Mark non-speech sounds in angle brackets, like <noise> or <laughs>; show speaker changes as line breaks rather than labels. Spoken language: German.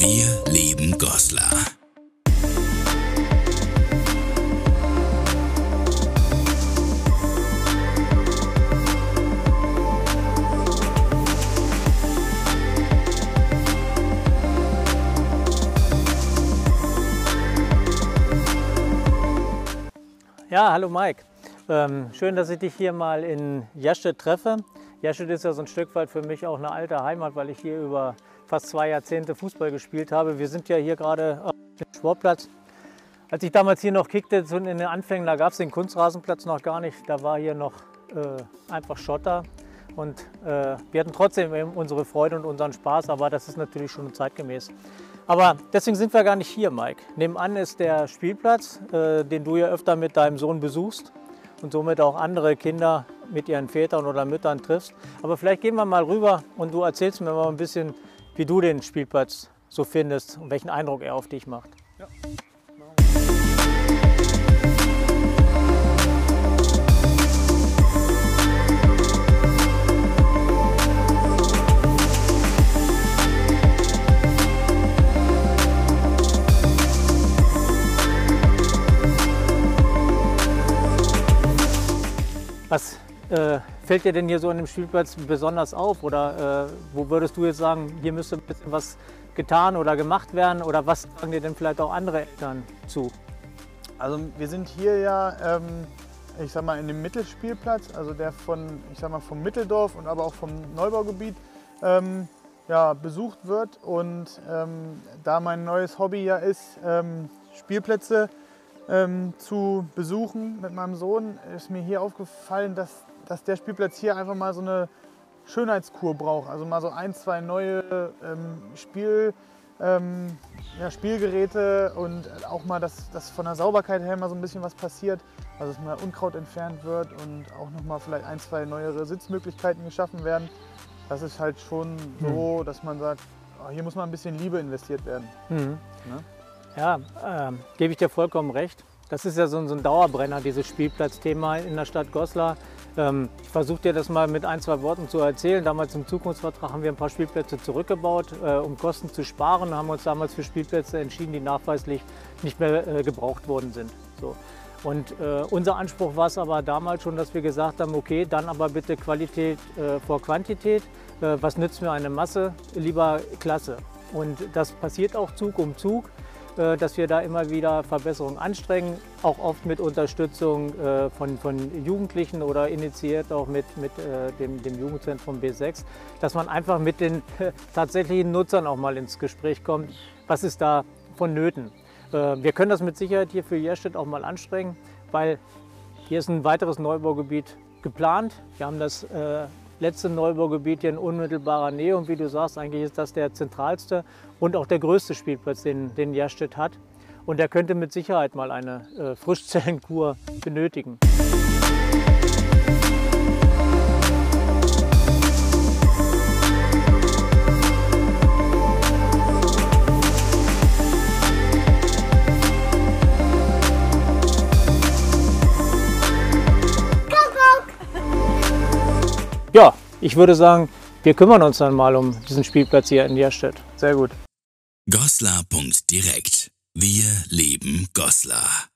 Wir leben Goslar. Ja, hallo Mike. Ähm, schön, dass ich dich hier mal in Jaschet treffe. Jaschet ist ja so ein Stück weit für mich auch eine alte Heimat, weil ich hier über fast zwei Jahrzehnte Fußball gespielt habe. Wir sind ja hier gerade auf dem Sportplatz. Als ich damals hier noch kickte, in den Anfängen, da gab es den Kunstrasenplatz noch gar nicht. Da war hier noch äh, einfach Schotter. Und äh, wir hatten trotzdem unsere Freude und unseren Spaß, aber das ist natürlich schon zeitgemäß. Aber deswegen sind wir gar nicht hier, Mike. Nebenan ist der Spielplatz, äh, den du ja öfter mit deinem Sohn besuchst und somit auch andere Kinder mit ihren Vätern oder Müttern triffst. Aber vielleicht gehen wir mal rüber und du erzählst mir mal ein bisschen, wie du den Spielplatz so findest und welchen Eindruck er auf dich macht. Ja. Was äh, fällt dir denn hier so an dem Spielplatz besonders auf? Oder äh, wo würdest du jetzt sagen, hier müsste ein bisschen was getan oder gemacht werden? Oder was sagen dir denn vielleicht auch andere Eltern zu?
Also wir sind hier ja, ähm, ich sag mal, in dem Mittelspielplatz, also der von, ich sag mal, vom Mitteldorf und aber auch vom Neubaugebiet ähm, ja, besucht wird. Und ähm, da mein neues Hobby ja ist, ähm, Spielplätze ähm, zu besuchen mit meinem Sohn, ist mir hier aufgefallen, dass, dass der Spielplatz hier einfach mal so eine Schönheitskur braucht. Also mal so ein, zwei neue ähm, Spiel, ähm, ja, Spielgeräte und auch mal, dass, dass von der Sauberkeit her mal so ein bisschen was passiert. Also dass mal Unkraut entfernt wird und auch noch mal vielleicht ein, zwei neuere Sitzmöglichkeiten geschaffen werden. Das ist halt schon so, hm. dass man sagt, oh, hier muss mal ein bisschen Liebe investiert werden. Mhm. Ne?
Ja, äh, gebe ich dir vollkommen recht. Das ist ja so ein, so ein Dauerbrenner, dieses Spielplatzthema in der Stadt Goslar. Ähm, ich versuche dir das mal mit ein, zwei Worten zu erzählen. Damals im Zukunftsvertrag haben wir ein paar Spielplätze zurückgebaut, äh, um Kosten zu sparen. haben uns damals für Spielplätze entschieden, die nachweislich nicht mehr äh, gebraucht worden sind. So. Und äh, unser Anspruch war es aber damals schon, dass wir gesagt haben, okay, dann aber bitte Qualität vor Quantität. Was nützt mir eine Masse? Lieber Klasse. Und das passiert auch Zug um Zug. Äh, dass wir da immer wieder Verbesserungen anstrengen, auch oft mit Unterstützung äh, von, von Jugendlichen oder initiiert auch mit, mit äh, dem, dem Jugendzentrum B6, dass man einfach mit den <laughs> tatsächlichen Nutzern auch mal ins Gespräch kommt, was ist da vonnöten. Wir können das mit Sicherheit hier für Jerstedt auch mal anstrengen, weil hier ist ein weiteres Neubaugebiet geplant. Wir haben das letzte Neubaugebiet hier in unmittelbarer Nähe. Und wie du sagst, eigentlich ist das der zentralste und auch der größte Spielplatz, den, den Jahrstedt hat. Und er könnte mit Sicherheit mal eine äh, Frischzellenkur benötigen. Ich würde sagen, wir kümmern uns dann mal um diesen Spielplatz hier in Jerstedt.
Sehr gut.
Goslar.direkt. Wir leben Goslar.